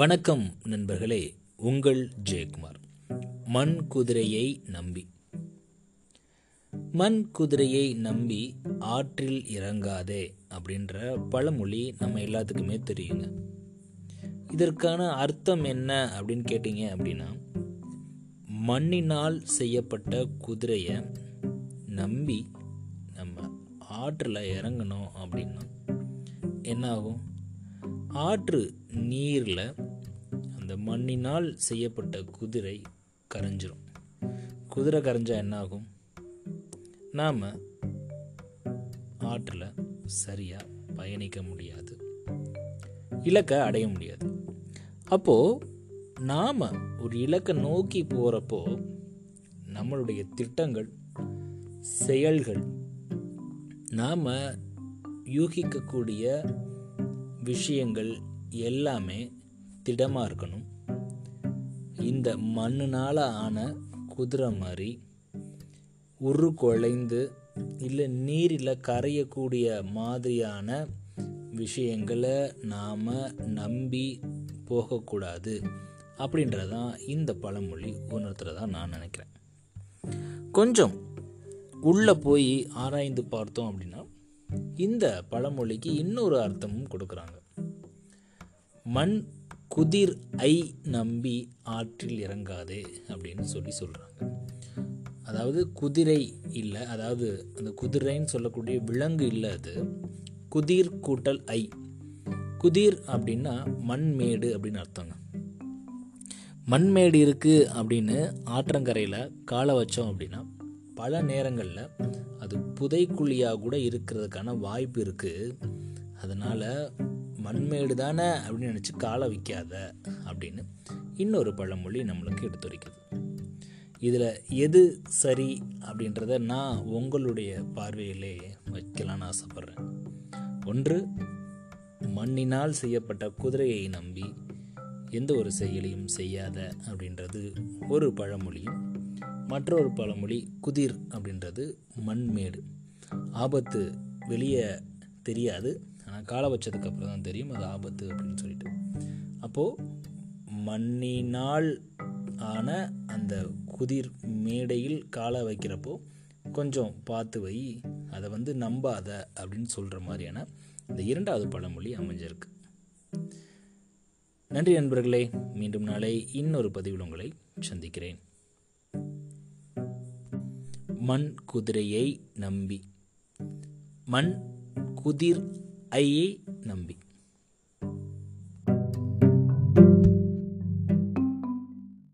வணக்கம் நண்பர்களே உங்கள் ஜெயக்குமார். மண் குதிரையை நம்பி. மண் குதிரையை நம்பி ஆற்றில் இறங்காதே அப்படின்ற பழமொழி நம்ம எல்லாத்துக்குமே தெரியுங்க. இதற்கான அர்த்தம் என்ன அப்படின்னு கேட்டிங்க அப்படின்னா மண்ணினால் செய்யப்பட்ட குதிரையை நம்பி நம்ம ஆற்றில் இறங்கணும் அப்படின்னா என்ன ஆகும் ஆற்று நீரில் அந்த மண்ணினால் செய்யப்பட்ட குதிரை கரைஞ்சிரும். குதிரை கரைஞ்சா என்ன ஆகும் நாம் ஆற்றில் சரியாக பயணிக்க முடியாது. இலக்கை அடைய முடியாது. அப்போது நாம் ஒரு இலக்கை நோக்கி போகிறப்போ நம்மளுடைய திட்டங்கள் செயல்கள் நாம் யூகிக்கக்கூடிய விஷயங்கள் எல்லாமே திடமாக இருக்கணும். இந்த மண்ணுனால் ஆன குதிரை மாதிரி உரு குலைந்து இல்லை நீரில் கரையக்கூடிய மாதிரியான விஷயங்களை நாம் நம்பி போகக்கூடாது அப்படின்றதான் இந்த பழமொழி. உணர்த்துறதா நான் நினைக்கிறேன். கொஞ்சம் உள்ளே போய் ஆராய்ந்து பார்த்தோம் அப்படின்னா இந்த பழமொழிக்கு இன்னொரு அர்த்தமும் கொடுக்குறாங்க. மண் குதிர் ஐ நம்பி ஆற்றில் இறங்காதே அப்படின்னு சொல்லி சொல்கிறாங்க அதாவது குதிரை இல்லை அதாவது அந்த குதிரைன்னு சொல்லக்கூடிய விலங்கு இல்லை அது. குதிர் கூட்டல் ஐ. குதிர் அப்படின்னா மண்மேடு அப்படின்னு அர்த்தங்க. மண்மேடு இருக்குது அப்படின்னு ஆற்றங்கரையில் காலை வச்சோம் அப்படின்னா பல நேரங்களில் அது புதைக்குழியாக கூட இருக்கிறதுக்கான வாய்ப்பு இருக்குது அதனால் மண்மேடு தானே அப்படின்னு நினச்சி காலை வைக்காத அப்படின்னு இன்னொரு பழமொழி நம்மளுக்கு எடுத்துரைக்குது. இதில் எது சரி அப்படின்றத நான் உங்களுடைய பார்வையிலே வைக்கலான்னு ஆசைப்பட்றேன். ஒன்று மண்ணினால் செய்யப்பட்ட குதிரையை நம்பி எந்த ஒரு செயலையும் செய்யாத அப்படின்றது ஒரு பழமொழியும். மற்றொரு பழமொழி குதிர் அப்படின்றது மண்மேடு. ஆபத்து வெளியே தெரியாது. ஆனால் காலை வச்சதுக்கு அப்புறம் தான் தெரியும் அது ஆபத்து அப்படின்னு சொல்லிட்டு. அப்போது மண்ணினால் ஆன அந்த குதிர் மேடையில் காலை வைக்கிறப்போ கொஞ்சம் பார்த்து வை அதை வந்து நம்பாத அப்படின்னு சொல்கிற மாதிரியான இந்த இரண்டாவது பழமொழி அமைஞ்சிருக்கு. நன்றி நண்பர்களே மீண்டும் நாளை இன்னொரு பதிவில் உங்களை சந்திக்கிறேன். மண் குதிரையை நம்பி. மண் குதிர் ஐயை நம்பி.